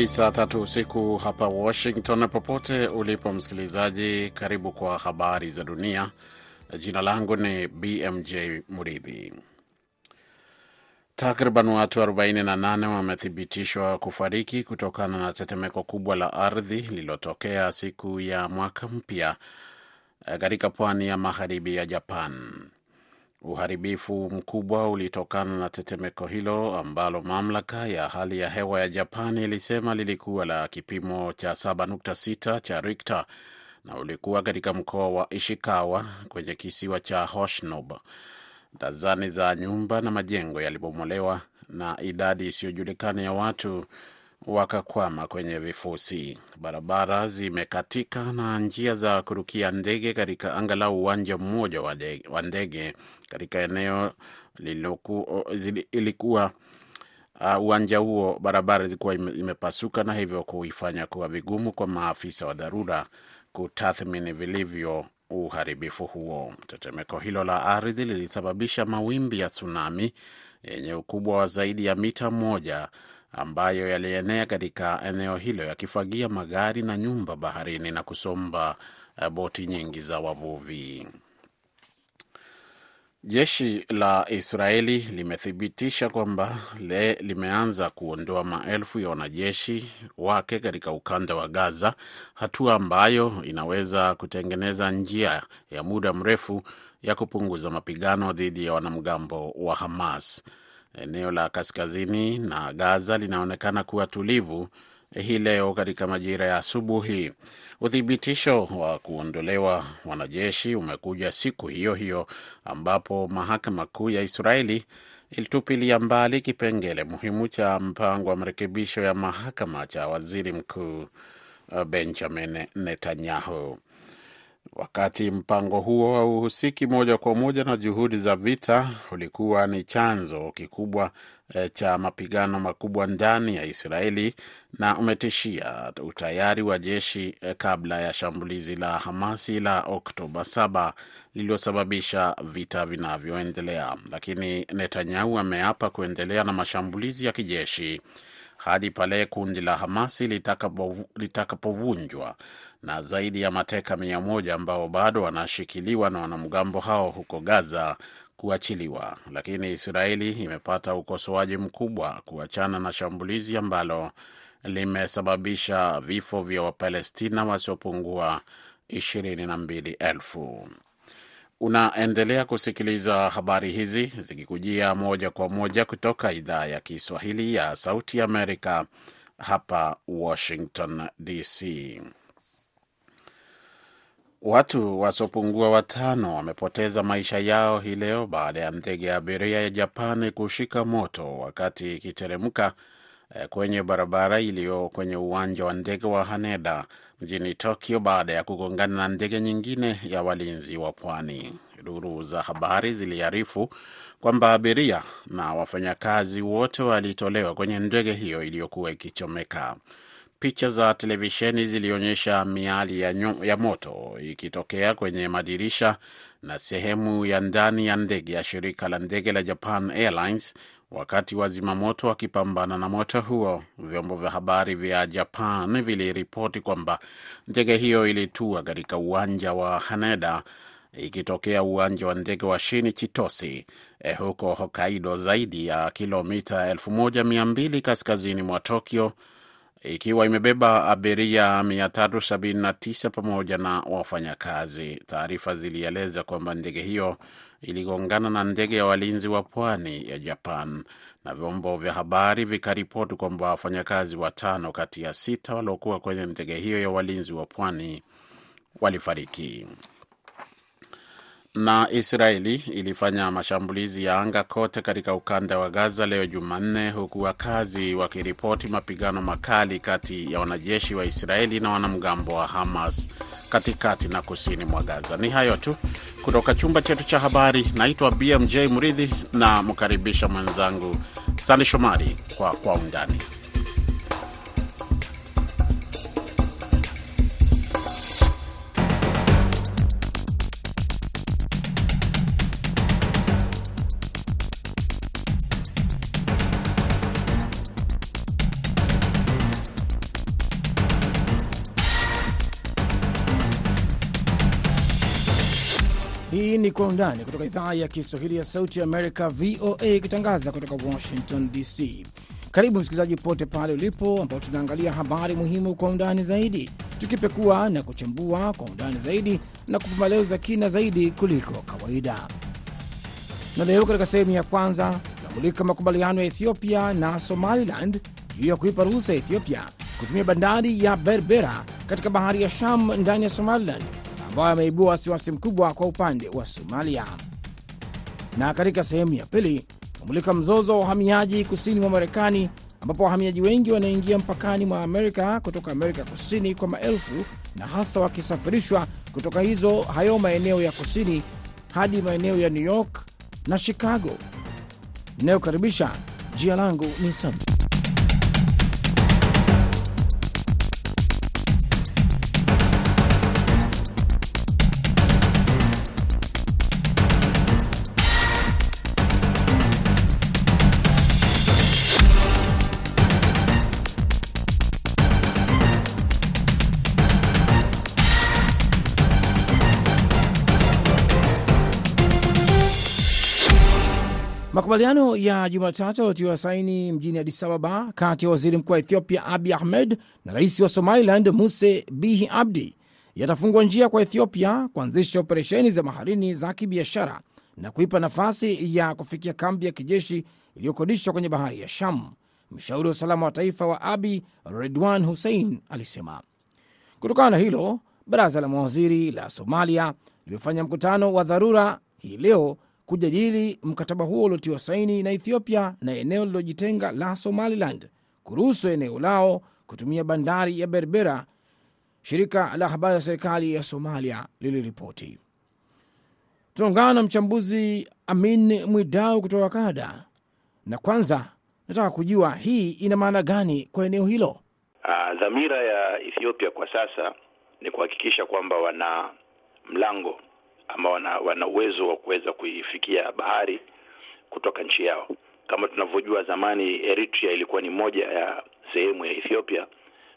Ni saa tatu usiku hapa Washington. Popote ulipo msikilizaji, karibu kwa habari za dunia. Jina langu ni BMJ Muridhi. Takriban watu 48 wamethibitishwa kufariki kutokana na tetemeko kubwa la ardhi lililotokea siku ya mwaka mpya katika pwani ya magharibi ya Japan. Uharibifu mkubwa ulitokana na tetemeko hilo ambalo mamlaka ya hali ya hewa ya Japan ilisema lilikuwa la kipimo cha 7.6 cha Richter na ulikuwa katika mkoa wa Ishikawa kwenye kisiwa cha Hoshinobu. Dazani za nyumba na majengo yalibomolewa na idadi isiyojulikana ya watu wakakwama kwenye vifusi. Barabara zimekatika na njia za kurukia ndege katika angalau uwanja mmoja wa ndege katika eneo liloku, ilikuwa uh, uwanja huo barabara zilikuwa imepasuka na hivyo kuifanya kuwa vigumu kwa maafisa wa dharura kutathmini vilivyo uharibifu huo. Tetemeko hilo la ardhi lilisababisha mawimbi ya tsunami yenye ukubwa wa zaidi ya mita moja ambayo yalienea katika eneo hilo yakifagia magari na nyumba baharini na kusomba boti nyingi za wavuvi. Jeshi la Israeli limethibitisha kwamba le limeanza kuondoa maelfu ya wanajeshi wake katika ukanda wa Gaza, hatua ambayo inaweza kutengeneza njia ya muda mrefu ya kupunguza mapigano dhidi ya wanamgambo wa Hamas. Eneo la kaskazini na Gaza linaonekana kuwa tulivu hii leo katika majira ya asubuhi. Uthibitisho wa kuondolewa wanajeshi umekuja siku hiyo hiyo ambapo mahakama kuu ya Israeli ilitupilia mbali kipengele muhimu cha mpango wa marekebisho ya mahakama cha waziri mkuu Benjamin Netanyahu. Wakati mpango huo hauhusiki moja kwa moja na juhudi za vita, ulikuwa ni chanzo kikubwa e, cha mapigano makubwa ndani ya Israeli na umetishia utayari wa jeshi e, kabla ya shambulizi la Hamasi la Oktoba 7 lililosababisha vita vinavyoendelea. Lakini Netanyahu ameapa kuendelea na mashambulizi ya kijeshi hadi pale kundi la Hamasi litakapovunjwa na zaidi ya mateka mia moja ambao bado wanashikiliwa na wanamgambo hao huko Gaza kuachiliwa. Lakini Israeli imepata ukosoaji mkubwa kuachana na shambulizi ambalo limesababisha vifo vya Wapalestina wasiopungua ishirini na mbili elfu. Unaendelea kusikiliza habari hizi zikikujia moja kwa moja kutoka idhaa ya Kiswahili ya Sauti Amerika hapa Washington DC. Watu wasiopungua watano wamepoteza maisha yao hii leo baada ya ndege ya abiria ya Japani kushika moto wakati ikiteremka kwenye barabara iliyo kwenye uwanja wa ndege wa Haneda mjini Tokyo baada ya kugongana na ndege nyingine ya walinzi wa pwani. Duru za habari ziliarifu kwamba abiria na wafanyakazi wote walitolewa kwenye ndege hiyo iliyokuwa ikichomeka. Picha za televisheni zilionyesha miali ya, ya moto ikitokea kwenye madirisha na sehemu ya ndani ya ndege ya shirika la ndege la Japan Airlines wakati wazimamoto wakipambana na moto huo. Vyombo vya habari vya Japan viliripoti kwamba ndege hiyo ilitua katika uwanja wa Haneda ikitokea uwanja wa ndege wa Shini Chitosi eh, huko Hokkaido, zaidi ya kilomita 1200 kaskazini mwa Tokyo ikiwa imebeba abiria 379 pamoja na wafanyakazi. Taarifa zilieleza kwamba ndege hiyo iligongana na ndege ya walinzi wa pwani ya Japan, na vyombo vya habari vikaripoti kwamba wafanyakazi watano kati ya sita waliokuwa kwenye ndege hiyo ya walinzi wa pwani walifariki. Na Israeli ilifanya mashambulizi ya anga kote katika ukanda wa Gaza leo Jumanne, huku wakazi wakiripoti mapigano makali kati ya wanajeshi wa Israeli na wanamgambo wa Hamas katikati na kusini mwa Gaza. Ni hayo tu kutoka chumba chetu cha habari. Naitwa BMJ Muridhi na mkaribisha mwenzangu Sande Shomari kwa kwa undani ni Kwa Undani kutoka idhaa ya Kiswahili ya Sauti ya Amerika, VOA, ikitangaza kutoka Washington DC. Karibu msikilizaji pote pale ulipo, ambao tunaangalia habari muhimu kwa undani zaidi, tukipekua na kuchambua kwa undani zaidi na kupa maelezo za kina zaidi kuliko kawaida. Na leo katika sehemu ya kwanza tunamulika makubaliano ya Ethiopia na Somaliland juu ya kuipa ruhusa ya Ethiopia kutumia bandari ya Berbera katika bahari ya Sham ndani ya Somaliland ambayo ameibua wasiwasi mkubwa kwa upande wa Somalia. Na katika sehemu ya pili kumulika mzozo wa uhamiaji kusini mwa Marekani, ambapo wahamiaji wengi wanaingia mpakani mwa Amerika kutoka Amerika Kusini kwa maelfu, na hasa wakisafirishwa kutoka hizo hayo maeneo ya kusini hadi maeneo ya New York na Chicago. Inayokaribisha, jina langu ni Sam Makubaliano ya Jumatatu yaliotiwa saini mjini Addis Ababa kati ya waziri mkuu wa Ethiopia Abi Ahmed na rais wa Somaliland Muse Bihi Abdi yatafungua njia kwa Ethiopia kuanzisha operesheni za baharini za kibiashara na kuipa nafasi ya kufikia kambi ya kijeshi iliyokodishwa kwenye bahari ya Sham. Mshauri wa usalama wa taifa wa Abi Redwan Hussein alisema. Kutokana na hilo, baraza la mawaziri la Somalia limefanya mkutano wa dharura hii leo kujadili mkataba huo uliotiwa saini na Ethiopia na eneo lililojitenga la Somaliland kuruhusu eneo lao kutumia bandari ya Berbera. Shirika la habari la serikali ya Somalia liliripoti. Tunaungana na mchambuzi Amin Mwidau kutoka Canada, na kwanza nataka kujua hii ina maana gani kwa eneo hilo. Uh, dhamira ya Ethiopia kwa sasa ni kuhakikisha kwamba wana mlango ama wana, uwezo wa kuweza kuifikia bahari kutoka nchi yao. Kama tunavyojua, zamani Eritrea ilikuwa ni moja ya sehemu ya Ethiopia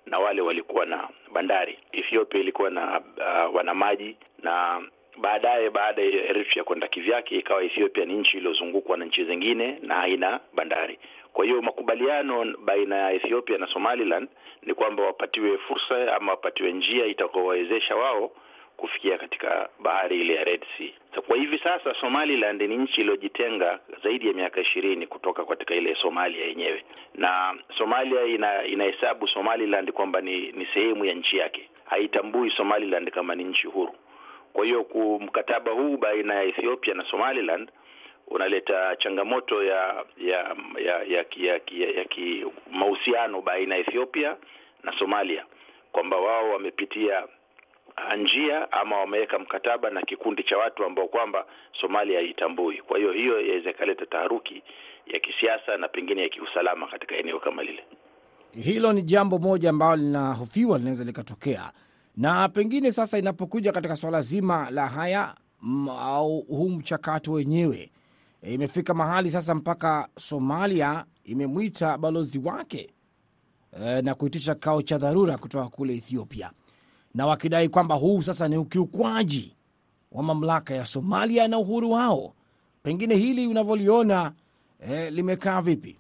na wale walikuwa na bandari. Ethiopia ilikuwa na uh, wana maji na baadaye, baada ya Eritrea kwenda kivyake, ikawa Ethiopia ni nchi iliyozungukwa na nchi zingine na haina bandari. Kwa hiyo makubaliano baina ya Ethiopia na Somaliland ni kwamba wapatiwe fursa ama wapatiwe njia itakaowawezesha wao kufikia katika bahari ile ya Red Sea. So, kwa hivi sasa Somaliland ni nchi iliyojitenga zaidi ya miaka ishirini kutoka katika ile Somalia yenyewe, na Somalia ina inahesabu Somaliland kwamba ni, ni sehemu ya nchi yake, haitambui Somaliland kama ni nchi huru. Kwa hiyo mkataba huu baina ya Ethiopia na Somaliland unaleta changamoto ya ya ya ya ya, ya, ya mahusiano baina ya Ethiopia na Somalia kwamba wao wamepitia njia ama wameweka mkataba na kikundi cha watu ambao kwamba Somalia haitambui. Kwa hiyo hiyo yaweza ikaleta taharuki ya kisiasa na pengine ya kiusalama katika eneo kama lile. Hilo ni jambo moja ambalo linahofiwa linaweza likatokea, na pengine sasa inapokuja katika swala zima la haya au huu mchakato wenyewe, e, imefika mahali sasa mpaka Somalia imemwita balozi wake e, na kuitisha kikao cha dharura kutoka kule Ethiopia na wakidai kwamba huu sasa ni ukiukwaji wa mamlaka ya Somalia na uhuru wao. Pengine hili unavyoliona eh, limekaa vipi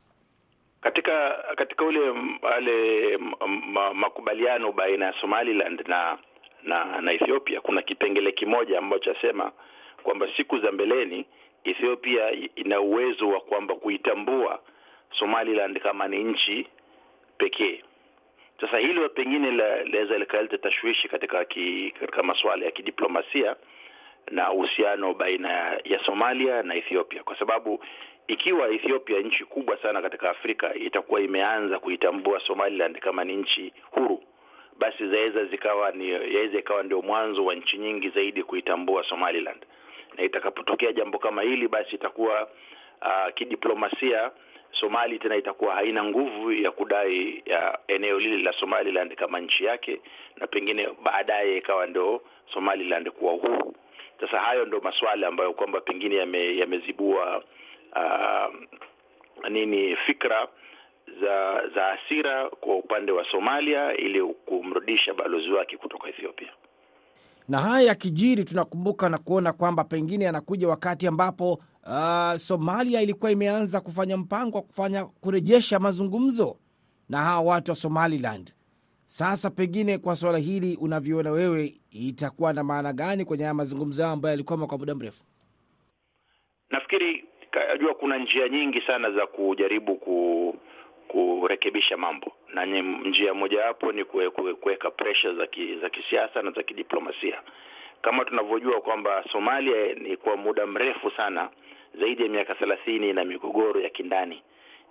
katika katika ule wale makubaliano baina ya Somaliland na na na Ethiopia? Kuna kipengele kimoja ambacho chasema kwamba siku za mbeleni Ethiopia ina uwezo wa kwamba kuitambua Somaliland kama ni nchi pekee. Sasa hilo pengine laweza likaleta tashwishi katika ki, katika masuala ya kidiplomasia na uhusiano baina ya Somalia na Ethiopia, kwa sababu ikiwa Ethiopia, nchi kubwa sana katika Afrika, itakuwa imeanza kuitambua Somaliland kama ni nchi huru, basi zaweza zikawa ni yaweza ikawa ndio mwanzo wa nchi nyingi zaidi kuitambua Somaliland, na itakapotokea jambo kama hili, basi itakuwa uh, kidiplomasia Somali tena itakuwa haina nguvu ya kudai ya eneo lile la Somaliland kama nchi yake, na pengine baadaye ikawa ndio Somaliland kuwa uhuru. Sasa hayo ndio maswala ambayo kwamba pengine yame, yamezibua uh, nini fikra za za hasira kwa upande wa Somalia ili kumrudisha balozi wake kutoka Ethiopia. na haya yakijiri, tunakumbuka na kuona kwamba pengine anakuja wakati ambapo uh, Somalia ilikuwa imeanza kufanya mpango wa kufanya kurejesha mazungumzo na hawa watu wa Somaliland. Sasa pengine kwa suala hili unavyoona wewe, itakuwa na maana gani kwenye haya mazungumzo yao ambayo yalikwama kwa muda mrefu? Nafikiri najua kuna njia nyingi sana za kujaribu ku kurekebisha mambo na njia mojawapo ni kuweka pressure za ki, za kisiasa na za kidiplomasia. Kama tunavyojua kwamba Somalia ni kwa muda mrefu sana zaidi ya miaka thelathini na migogoro ya kindani,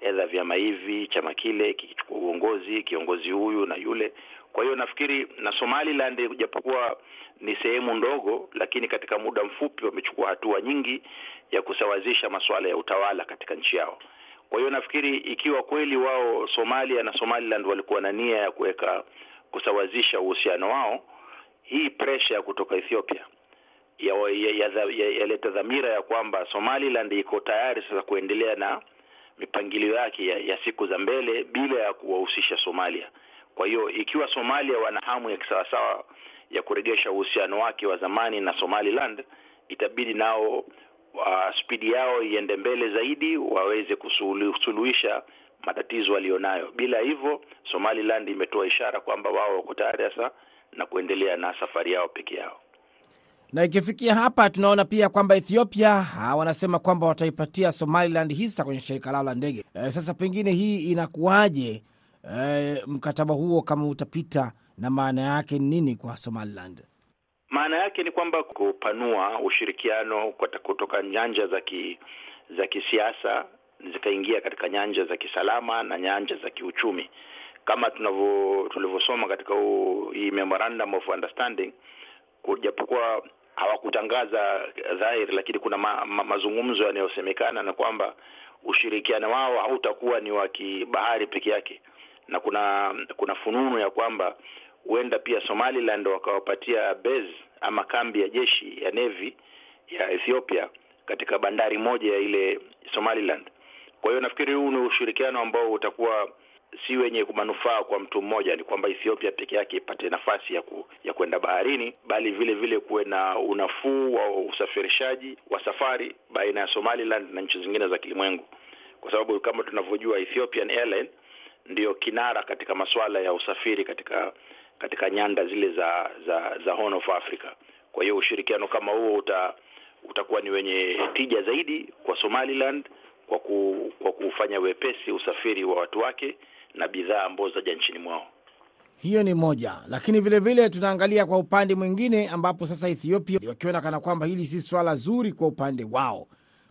edha vyama hivi, chama kile kikichukua uongozi, kiongozi huyu na yule. Kwa hiyo nafikiri na Somaliland japokuwa ni sehemu ndogo, lakini katika muda mfupi wamechukua hatua nyingi ya kusawazisha masuala ya utawala katika nchi yao. Kwa hiyo nafikiri ikiwa kweli wao Somalia na Somaliland walikuwa na nia ya kuweka kusawazisha uhusiano wao, hii presha ya kutoka Ethiopia yaleta ya, ya, ya dhamira ya kwamba Somaliland iko tayari sasa kuendelea na mipangilio yake ya, ya siku za mbele bila ya kuwahusisha Somalia. Kwa hiyo ikiwa Somalia wana hamu ya kisawasawa ya kuregesha uhusiano wake wa zamani na Somaliland, itabidi nao Uh, spidi yao iende mbele zaidi, waweze kusuluhisha matatizo walionayo. Bila hivyo, Somaliland imetoa ishara kwamba wao wako tayari sasa na kuendelea na safari yao peke yao. Na ikifikia hapa, tunaona pia kwamba Ethiopia wanasema kwamba wataipatia Somaliland hisa kwenye shirika lao la ndege. E, sasa pengine hii inakuwaje? E, mkataba huo kama utapita, na maana yake ni nini kwa Somaliland? Maana yake ni kwamba kupanua ushirikiano kutoka nyanja za ki, za kisiasa zikaingia katika nyanja za kisalama na nyanja za kiuchumi, kama tulivyosoma katika hii memorandum of understanding. Japokuwa hawakutangaza dhahiri, lakini kuna ma, ma, mazungumzo yanayosemekana na kwamba ushirikiano wao hautakuwa ni wa kibahari peke yake, na kuna kuna fununu ya kwamba huenda pia Somaliland wakawapatia base ama kambi ya jeshi ya navy ya Ethiopia katika bandari moja ya ile Somaliland. Kwa hiyo nafikiri huu ni ushirikiano ambao utakuwa si wenye manufaa kwa mtu mmoja, ni kwamba Ethiopia peke yake ipate nafasi ya ku, ya kwenda baharini, bali vile vile kuwe na unafuu wa usafirishaji wa safari baina ya Somaliland na nchi zingine za kilimwengu, kwa sababu kama tunavyojua Ethiopian Airline ndiyo kinara katika masuala ya usafiri katika katika nyanda zile za za za Horn of Africa. Kwa hiyo ushirikiano kama huo uta, utakuwa ni wenye tija zaidi kwa Somaliland kwa ku, kwa kufanya wepesi usafiri wa watu wake na bidhaa ambazo zaja nchini mwao. Hiyo ni moja, lakini vilevile vile tunaangalia kwa upande mwingine ambapo sasa Ethiopia wakiona kana kwamba hili si swala zuri kwa upande wao.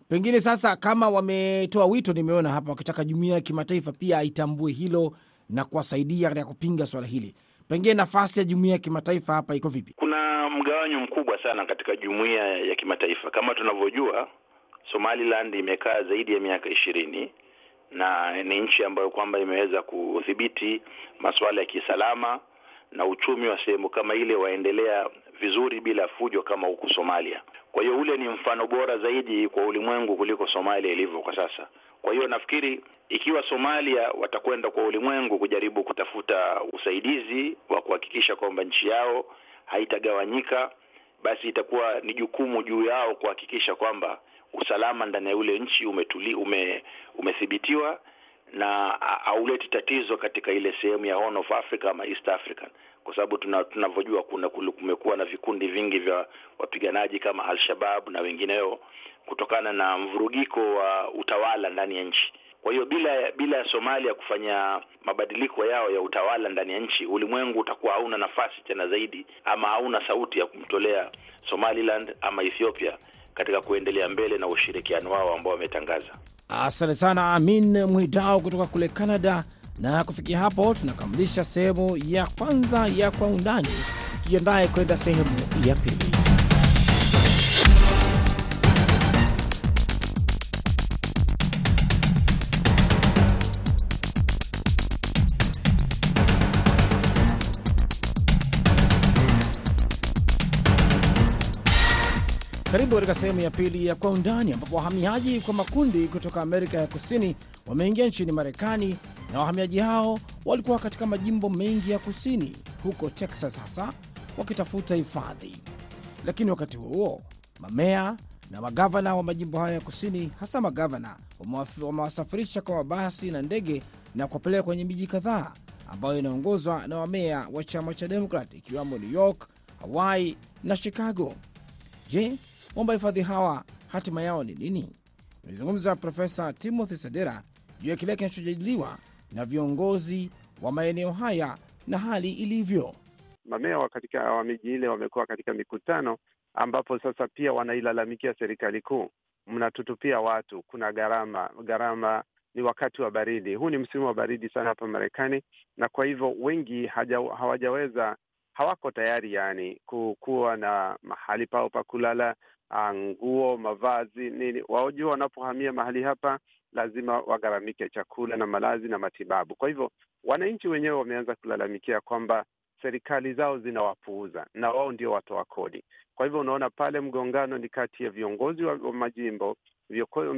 Pengine sasa kama wametoa wito, nimeona hapa wakitaka jumuiya ya kimataifa pia aitambue hilo na kuwasaidia katika kupinga swala hili pengine nafasi ya jumuiya ya kimataifa hapa iko vipi? Kuna mgawanyo mkubwa sana katika jumuiya ya kimataifa. Kama tunavyojua, Somaliland imekaa zaidi ya miaka ishirini na ni nchi ambayo kwamba imeweza kudhibiti masuala ya kisalama na uchumi wa sehemu kama ile waendelea vizuri bila fujo kama huku Somalia. Kwa hiyo ule ni mfano bora zaidi kwa ulimwengu kuliko Somalia ilivyo kwa sasa. Kwa hiyo nafikiri ikiwa Somalia watakwenda kwa ulimwengu kujaribu kutafuta usaidizi wa kuhakikisha kwamba nchi yao haitagawanyika, basi itakuwa ni jukumu juu yao kuhakikisha kwamba usalama ndani ya ule nchi umetuli, ume, umethibitiwa na hauleti tatizo katika ile sehemu ya Horn of Africa ama East Africa, kwa sababu tunavyojua kuna kumekuwa na vikundi vingi vya wapiganaji kama Al-Shabaab na wengineo kutokana na mvurugiko wa utawala ndani ya nchi. Kwa hiyo bila bila ya Somalia kufanya mabadiliko yao ya utawala ndani ya nchi, ulimwengu utakuwa hauna nafasi tena zaidi ama hauna sauti ya kumtolea Somaliland ama Ethiopia katika kuendelea mbele na ushirikiano wao ambao wametangaza. Asante sana Amin Mwidao kutoka kule Canada. Na kufikia hapo tunakamilisha sehemu ya kwanza ya Kwa Undani, tujiandaye kwenda sehemu ya pili. Karibu katika sehemu ya pili ya Kwa Undani, ambapo wahamiaji kwa makundi kutoka Amerika ya Kusini wameingia nchini Marekani, na wahamiaji hao walikuwa katika majimbo mengi ya kusini, huko Texas hasa wakitafuta hifadhi. Lakini wakati huo mamea na magavana wa majimbo hayo ya kusini, hasa magavana, wamewasafirisha kwa mabasi na ndege na kuwapeleka kwenye miji kadhaa ambayo inaongozwa na wamea wa chama cha Demokrat, ikiwemo New York, Hawaii na Chicago. Je, waomba hifadhi hawa hatima yao ni nini? Amezungumza Profesa Timothy Sadera juu ya kile kinachojadiliwa na viongozi wa maeneo haya na hali ilivyo. Mamea katika wa miji ile wamekuwa katika mikutano ambapo sasa pia wanailalamikia serikali kuu, mnatutupia watu, kuna gharama gharama. Ni wakati wa baridi, huu ni msimu wa baridi sana hapa Marekani, na kwa hivyo wengi haja, hawajaweza hawako tayari yani kuwa na mahali pao pa kulala, nguo, mavazi, nini. Wajua, wanapohamia mahali hapa lazima wagharamike chakula na malazi na matibabu. Kwa hivyo wananchi wenyewe wameanza kulalamikia kwamba serikali zao zinawapuuza na wao ndio watoa kodi. Kwa hivyo unaona pale mgongano ni kati ya viongozi wa, wa majimbo,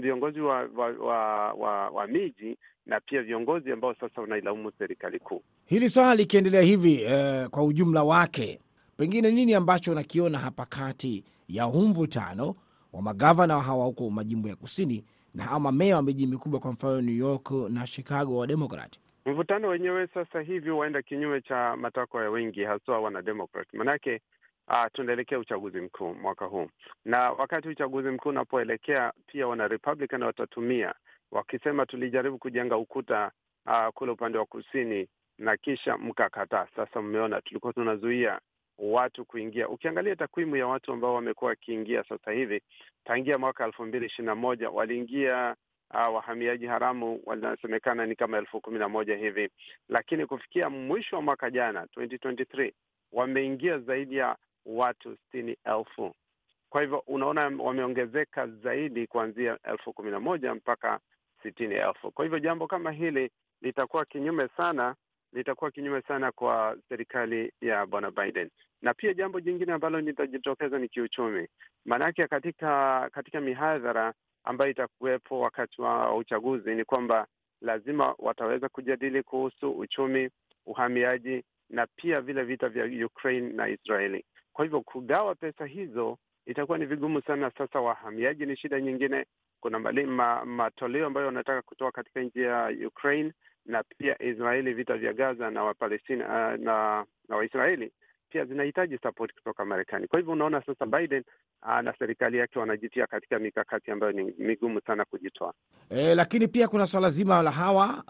viongozi wa, wa, wa, wa, wa miji na pia viongozi ambao sasa wanailaumu serikali kuu. Hili swala likiendelea hivi eh, kwa ujumla wake, pengine nini ambacho unakiona hapa kati ya huu mvutano wa magavana hawa huko majimbo ya kusini na hawa mamea wa miji mikubwa, kwa mfano New York na Chicago wa Demokrat? Mvutano wenyewe sasa hivi waenda kinyume cha matakwa ya wengi, haswa wanademokrat. Manake uh, tunaelekea uchaguzi mkuu mwaka huu, na wakati uchaguzi mkuu unapoelekea, pia wana Republican watatumia wakisema, tulijaribu kujenga ukuta uh, kule upande wa kusini na kisha mkakataa. Sasa mmeona tulikuwa tunazuia watu kuingia. Ukiangalia takwimu ya watu ambao wamekuwa wakiingia sasa hivi tangia mwaka elfu mbili ishirini na moja waliingia Uh, wahamiaji haramu wanasemekana ni kama elfu kumi na moja hivi, lakini kufikia mwisho wa mwaka jana 2023 wameingia zaidi ya watu sitini elfu. Kwa hivyo unaona wameongezeka zaidi kuanzia elfu kumi na moja mpaka sitini elfu. Kwa hivyo jambo kama hili litakuwa kinyume sana, litakuwa kinyume sana kwa serikali ya bwana Biden. Na pia jambo jingine ambalo litajitokeza ni kiuchumi, maanake katika katika mihadhara ambayo itakuwepo wakati wa uchaguzi ni kwamba lazima wataweza kujadili kuhusu uchumi, uhamiaji na pia vile vita vya Ukraine na Israeli. Kwa hivyo kugawa pesa hizo itakuwa ni vigumu sana. Sasa wahamiaji ni shida nyingine. Kuna ma, matoleo ambayo wanataka kutoa katika nchi ya Ukraine na pia Israeli, vita vya Gaza na Wapalestina uh, na, na Waisraeli pia zinahitaji sapoti kutoka Marekani. Kwa hivyo unaona sasa Biden aa, na serikali yake wanajitia katika mikakati ambayo ni migumu sana kujitoa. E, lakini pia kuna swala zima la hawa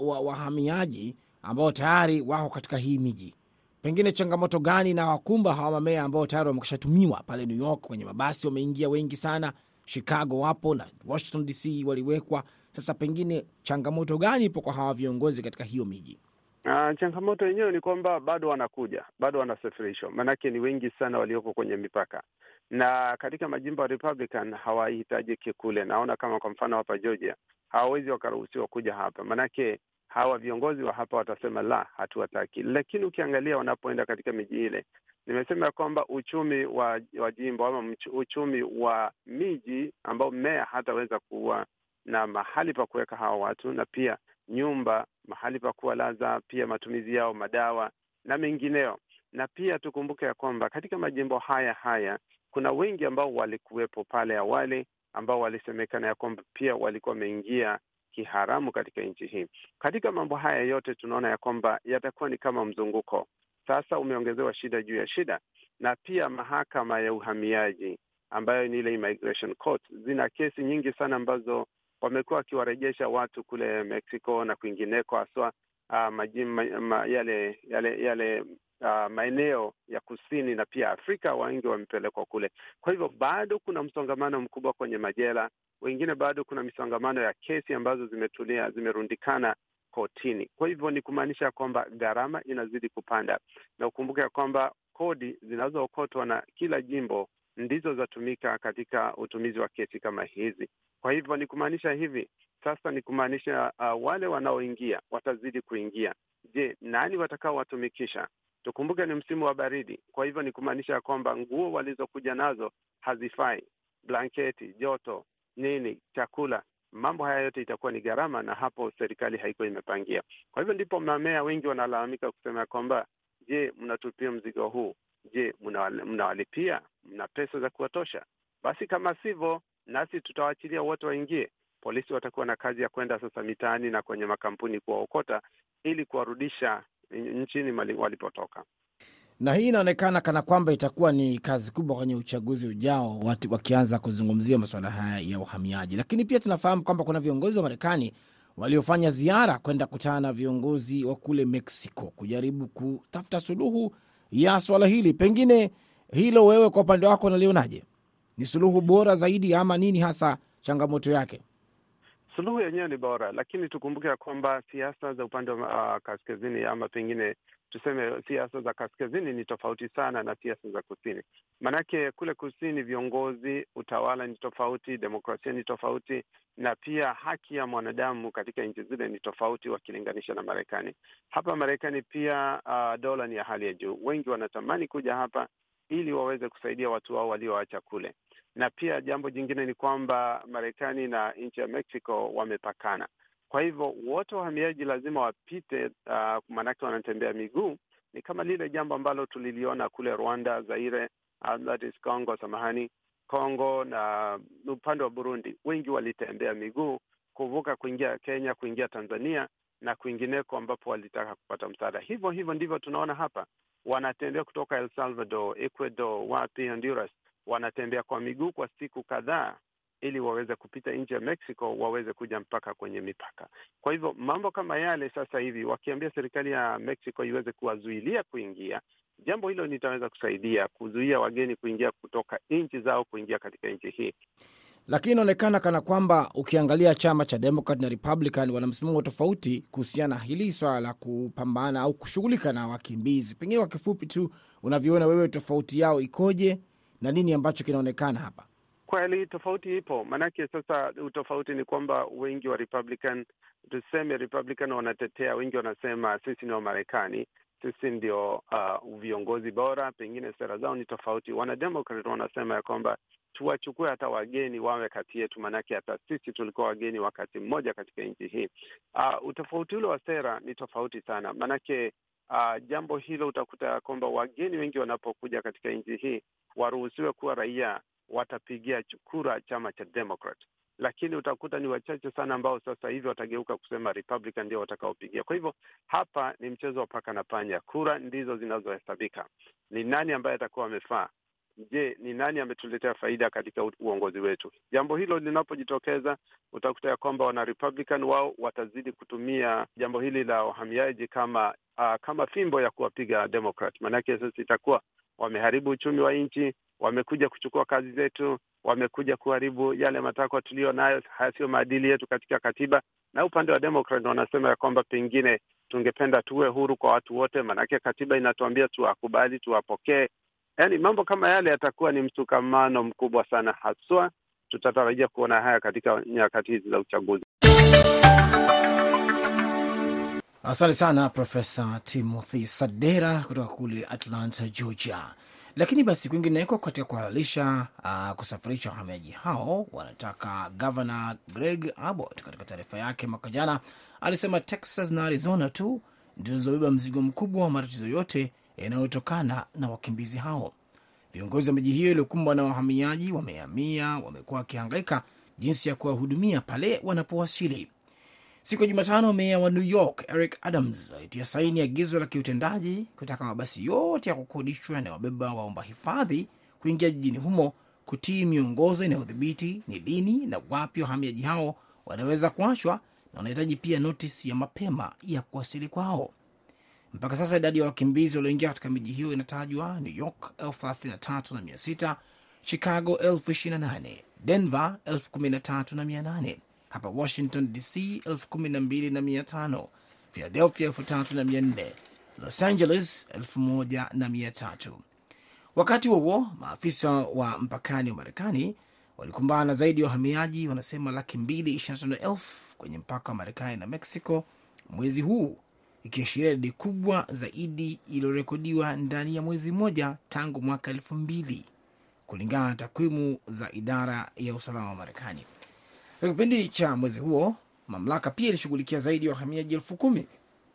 uh, wahamiaji ambao tayari wako katika hii miji, pengine changamoto gani na wakumba hawa mamea ambao tayari wamekushatumiwa pale New York kwenye mabasi, wameingia wengi sana. Chicago wapo na Washington DC waliwekwa. Sasa pengine changamoto gani ipo kwa hawa viongozi katika hiyo miji? Uh, changamoto yenyewe ni kwamba bado wanakuja, bado wanasafirishwa, maanake ni wengi sana walioko kwenye mipaka, na katika majimbo ya Republican hawahitajiki kule. Naona kama kwa mfano hapa Georgia hawawezi wakaruhusiwa kuja hapa, maanake hawa viongozi wa hapa watasema la, hatuwataki. Lakini ukiangalia wanapoenda katika miji ile, nimesema ya kwamba uchumi wa, wa jimbo ama uchumi wa miji ambao meya hataweza kuwa na mahali pa kuweka hawa watu na pia nyumba mahali pa kuwalaza, pia matumizi yao, madawa na mengineo. Na pia tukumbuke ya kwamba katika majimbo haya haya kuna wengi ambao walikuwepo pale awali ambao walisemekana ya kwamba pia walikuwa wameingia kiharamu katika nchi hii. Katika mambo haya yote tunaona ya kwamba yatakuwa ni kama mzunguko. Sasa umeongezewa shida juu ya shida, na pia mahakama ya uhamiaji ambayo ni ile immigration court zina kesi nyingi sana ambazo wamekuwa wakiwarejesha watu kule Mexico na kwingineko, haswa uh, ma, yale yale yale uh, maeneo ya kusini na pia Afrika, wengi wamepelekwa kule. Kwa hivyo bado kuna msongamano mkubwa kwenye majela, wengine bado kuna misongamano ya kesi ambazo zimetulia, zimerundikana kotini. Kwa hivyo ni kumaanisha kwamba gharama inazidi kupanda, na ukumbuke ya kwamba kodi zinazookotwa na kila jimbo ndizo zatumika katika utumizi wa kesi kama hizi. Kwa hivyo ni kumaanisha hivi sasa, ni kumaanisha uh, wale wanaoingia watazidi kuingia. Je, nani watakaowatumikisha? Tukumbuke ni msimu wa baridi, kwa hivyo ni kumaanisha kwamba nguo walizokuja nazo hazifai, blanketi, joto, nini, chakula, mambo haya yote itakuwa ni gharama, na hapo serikali haikuwa imepangia. Kwa hivyo ndipo mamea wengi wanalalamika kusema kwamba je, mnatupia mzigo huu Je, mnawalipia? Mna pesa za kuwatosha. Basi kama sivyo, nasi tutawaachilia wote waingie. Polisi watakuwa na kazi ya kwenda sasa mitaani na kwenye makampuni kuwaokota ili kuwarudisha nchini walipotoka na hii inaonekana kana kwamba itakuwa ni kazi kubwa kwenye uchaguzi ujao, watu wakianza kuzungumzia masuala haya ya uhamiaji. Lakini pia tunafahamu kwamba kuna viongozi wa Marekani waliofanya ziara kwenda kutana na viongozi wa kule Mexico kujaribu kutafuta suluhu ya swala hili. Pengine hilo wewe kwa upande wako unalionaje? Ni suluhu bora zaidi ama nini hasa changamoto yake? Suluhu yenyewe ni bora, lakini tukumbuke ya kwamba siasa za upande wa uh, kaskazini ama pengine tuseme siasa za kaskazini ni tofauti sana na siasa za kusini. Maanake kule kusini viongozi, utawala ni tofauti, demokrasia ni tofauti, na pia haki ya mwanadamu katika nchi zile ni tofauti wakilinganisha na Marekani. Hapa Marekani pia uh, dola ni ya hali ya juu. Wengi wanatamani kuja hapa ili waweze kusaidia watu wao walioacha kule, na pia jambo jingine ni kwamba Marekani na nchi ya Mexico wamepakana kwa hivyo wote wahamiaji lazima wapite, uh, maanake wanatembea miguu. Ni kama lile jambo ambalo tuliliona kule Rwanda, Zaire, that is Congo, samahani, Congo na upande wa Burundi, wengi walitembea miguu kuvuka kuingia Kenya, kuingia Tanzania na kwingineko ambapo walitaka kupata msaada. Hivyo hivyo ndivyo tunaona hapa, wanatembea kutoka El Salvador, Ecuador, wapi, Honduras, wanatembea kwa miguu kwa siku kadhaa ili waweze kupita nje ya Mexico waweze kuja mpaka kwenye mipaka. Kwa hivyo mambo kama yale sasa hivi wakiambia serikali ya Mexico iweze kuwazuilia kuingia, jambo hilo litaweza kusaidia kuzuia wageni kuingia kutoka nchi zao kuingia katika nchi hii. Lakini inaonekana kana kwamba ukiangalia chama cha Democrat na Republican wana msimamo tofauti kuhusiana na hili swala la kupambana au kushughulika na wakimbizi. Pengine kwa kifupi tu, unavyoona wewe, tofauti yao ikoje na nini ambacho kinaonekana hapa? Kweli tofauti ipo, maanake sasa utofauti ni kwamba wengi wa Republican, tuseme Republican wanatetea, wengi wanasema sisi ni Wamarekani, sisi ndio uh, viongozi bora, pengine sera zao ni tofauti. Wanademokrat wanasema ya kwamba tuwachukue hata wageni wawe kati yetu, maanake hata sisi tulikuwa wageni wakati mmoja katika nchi hii. Uh, utofauti ule wa sera ni tofauti sana, maanake uh, jambo hilo utakuta ya kwamba wageni wengi wanapokuja katika nchi hii waruhusiwe kuwa raia watapigia kura chama cha Democrat, lakini utakuta ni wachache sana ambao sasa hivi watageuka kusema Republican ndio watakaopigia. Kwa hivyo hapa ni mchezo wa paka na panya, kura ndizo zinazohesabika. Ni nani ambaye atakuwa amefaa? Je, ni nani ametuletea faida katika uongozi wetu? Jambo hilo linapojitokeza, utakuta ya kwamba wana Republican wao watazidi kutumia jambo hili la wahamiaji kama uh, kama fimbo ya kuwapiga Democrat, maanake sasa itakuwa wameharibu uchumi wa nchi wamekuja kuchukua kazi zetu, wamekuja kuharibu yale matakwa tuliyo nayo, haya sio maadili yetu katika katiba. Na upande wa Demokrat wanasema ya kwamba pengine tungependa tuwe huru kwa watu wote, maanake katiba inatuambia tuwakubali, tuwapokee. Yaani mambo kama yale yatakuwa ni msukamano mkubwa sana, haswa tutatarajia kuona haya katika nyakati hizi za uchaguzi. Asante sana Profesa Timothy Sadera kutoka kule Atlanta, Georgia. Lakini basi kwingineko, katika kuhalalisha uh, kusafirisha wahamiaji hao, wanataka gavana Greg Abbott katika taarifa yake mwaka jana alisema Texas na Arizona tu ndio zilizobeba mzigo mkubwa wa matatizo yote yanayotokana na wakimbizi hao. Viongozi wa miji hiyo iliyokumbwa na wahamiaji wamehamia wamekuwa wakihangaika jinsi ya kuwahudumia pale wanapowasili. Siku ya Jumatano, meya wa New York Eric Adams alitia saini agizo la kiutendaji kutaka mabasi yote ya kukodishwa yanayobeba waomba hifadhi kuingia jijini humo kutii miongozo inayodhibiti ni lini na wapi wahamiaji hao wanaweza kuachwa, na wanahitaji pia notisi ya mapema ya kuwasili kwao. Mpaka sasa idadi ya wakimbizi walioingia katika miji hiyo inatajwa New York elfu thelathini na tatu na mia sita Chicago elfu ishirini na nane Denver elfu kumi na tatu na mia nane hapa Washington DC elfu kumi na mbili na mia tano. Philadelphia elfu tatu na mia nne. Los Angeles elfu moja na mia tatu. Wakati huo maafisa wa mpakani wa Marekani walikumbana na zaidi ya wahamiaji wanasema laki mbili ishirini na tano elfu kwenye mpaka wa Marekani na Mexico mwezi huu, ikiashiria idadi kubwa zaidi iliyorekodiwa ndani ya mwezi mmoja tangu mwaka elfu mbili kulingana na takwimu za idara ya usalama wa Marekani. Katika kipindi cha mwezi huo, mamlaka pia ilishughulikia zaidi ya wahamiaji elfu kumi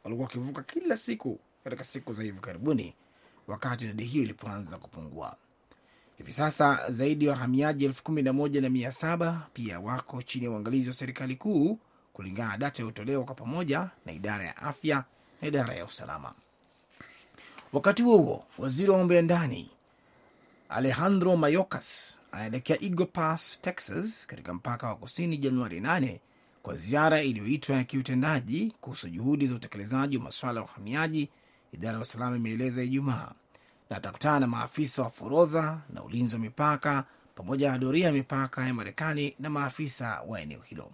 walikuwa wakivuka kila siku katika siku za hivi karibuni, wakati idadi hiyo ilipoanza kupungua. Hivi sasa zaidi ya wahamiaji elfu kumi na moja na mia saba pia wako chini ya uangalizi wa serikali kuu, kulingana na data iliyotolewa kwa pamoja na idara ya afya na idara ya usalama. Wakati huo huo, waziri wa mambo ya ndani Alejandro Mayorkas anaelekea Eagle Pass, Texas, katika mpaka wa kusini Januari 8 kwa ziara iliyoitwa ya kiutendaji kuhusu juhudi za utekelezaji wa masuala ya uhamiaji, idara ya usalama imeeleza Ijumaa, na atakutana na maafisa wa forodha na ulinzi wa mipaka pamoja na doria ya mipaka ya Marekani na maafisa wa eneo hilo.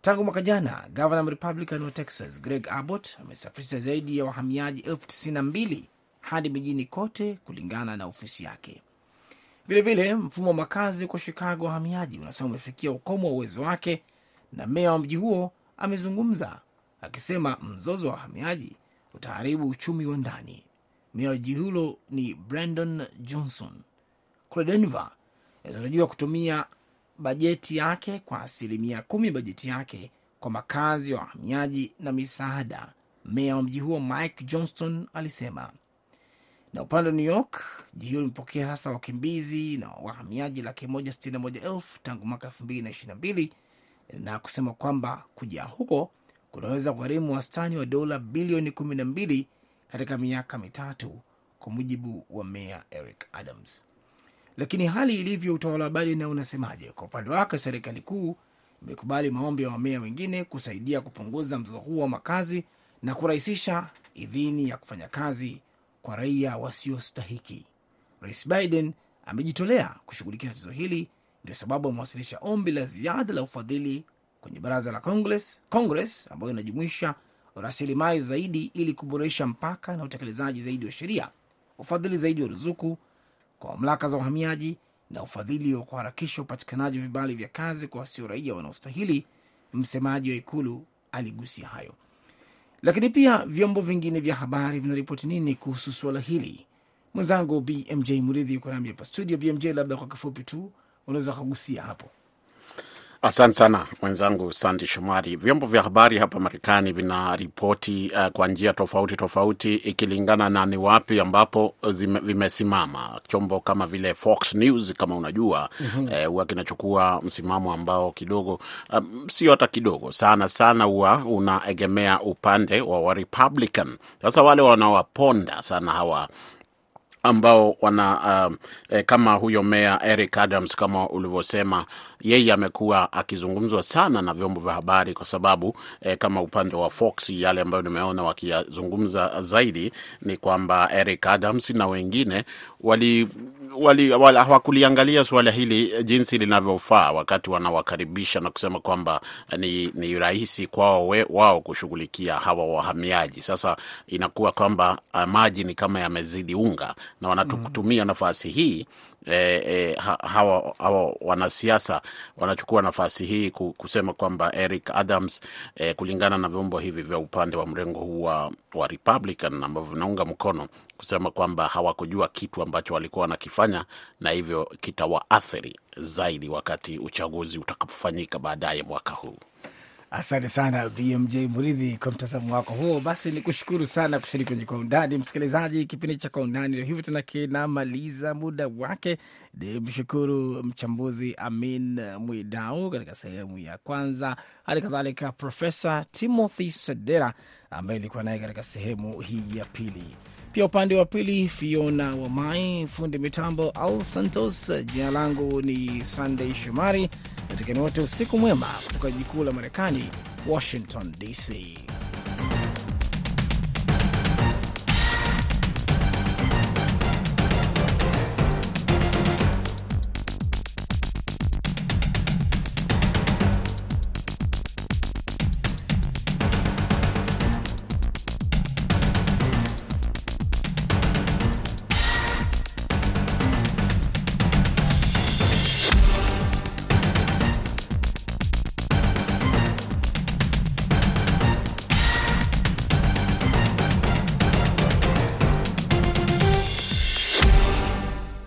Tangu mwaka jana, gavana Mrepublican wa Texas Greg Abbott amesafirisha zaidi ya wahamiaji elfu tisini na mbili hadi mijini kote, kulingana na ofisi yake. Vilevile, mfumo wa makazi kwa Chicago wahamiaji unasema umefikia ukomo wa uwezo wake, na meya wa mji huo amezungumza akisema mzozo wa wahamiaji utaharibu uchumi wa ndani. Meya wa jiji hilo ni Brandon Johnson. Kule Denver inatarajiwa kutumia bajeti yake kwa asilimia kumi bajeti yake kwa makazi ya wahamiaji na misaada, meya wa mji huo Mike Johnston alisema. Na upande wa New York, jiji limepokea hasa wakimbizi na wahamiaji laki moja sitini na moja elfu tangu mwaka elfu mbili na ishirini na mbili na kusema kwamba kuja huko kunaweza kugharimu wastani wa dola bilioni kumi na mbili katika miaka mitatu, kwa mujibu wa meya Eric Adams. Lakini hali ilivyo, utawala wa Biden na unasemaje? Kwa upande wake, serikali kuu imekubali maombi ya wamea wengine kusaidia kupunguza mzozo huo wa makazi na kurahisisha idhini ya kufanya kazi kwa raia wasiostahiki. Rais Biden amejitolea kushughulikia tatizo hili, ndio sababu amewasilisha ombi la ziada la ufadhili kwenye baraza la Congress, Congress ambayo inajumuisha rasilimali zaidi ili kuboresha mpaka na utekelezaji zaidi wa sheria, ufadhili zaidi wa ruzuku kwa mamlaka za uhamiaji na ufadhili wa kuharakisha upatikanaji wa vibali vya kazi kwa wasio raia wanaostahili. Msemaji wa ikulu aligusia hayo, lakini pia vyombo vingine vya habari vinaripoti nini kuhusu suala hili? Mwenzangu BMJ Muridhi yuko nami hapa studio. BMJ, labda kwa kifupi tu unaweza kugusia hapo. Asante sana mwenzangu Sandi Shomari. Vyombo vya habari hapa Marekani vinaripoti uh, kwa njia tofauti tofauti ikilingana na ni wapi ambapo zime, vimesimama. Chombo kama vile Fox News kama unajua huwa mm -hmm. eh, kinachukua msimamo ambao kidogo um, sio hata kidogo sana sana, huwa unaegemea upande wa wa Republican. Sasa wale wanawaponda sana hawa ambao wana uh, eh, kama huyo meya Eric Adams kama ulivyosema, yeye amekuwa akizungumzwa sana na vyombo vya habari kwa sababu eh, kama upande wa Fox, yale ambayo nimeona wakiyazungumza zaidi ni kwamba Eric Adams na wengine wali wali, hawakuliangalia suala hili jinsi linavyofaa wakati wanawakaribisha na kusema kwamba ni, ni rahisi kwao wao kushughulikia hawa wahamiaji. Sasa inakuwa kwamba maji ni kama yamezidi unga na wanatumia nafasi hii E, eh, hawa, hawa wanasiasa wanachukua nafasi hii kusema kwamba Eric Adams eh, kulingana na vyombo hivi vya upande wa mrengo huu wa, wa Republican ambavyo vinaunga mkono kusema kwamba hawakujua kitu ambacho walikuwa wanakifanya na hivyo kitawaathiri zaidi wakati uchaguzi utakapofanyika baadaye mwaka huu. Asante sana BMJ Muridhi kwa mtazamo wako huo. Basi ni kushukuru sana kushiriki kwenye Kwa Undani, msikilizaji. Kipindi cha Kwa Undani ndio hivyo tena kinamaliza muda wake. Ni mshukuru mchambuzi Amin Mwidau katika sehemu ya kwanza, hali kadhalika Profesa Timothy Sedera ambaye ilikuwa naye katika sehemu hii ya pili. Pia upande wa pili Fiona Wamai, fundi mitambo Al Santos. Jina langu ni Sunday Shomari. Natekeni wote usiku mwema kutoka jiji kuu la Marekani, Washington DC.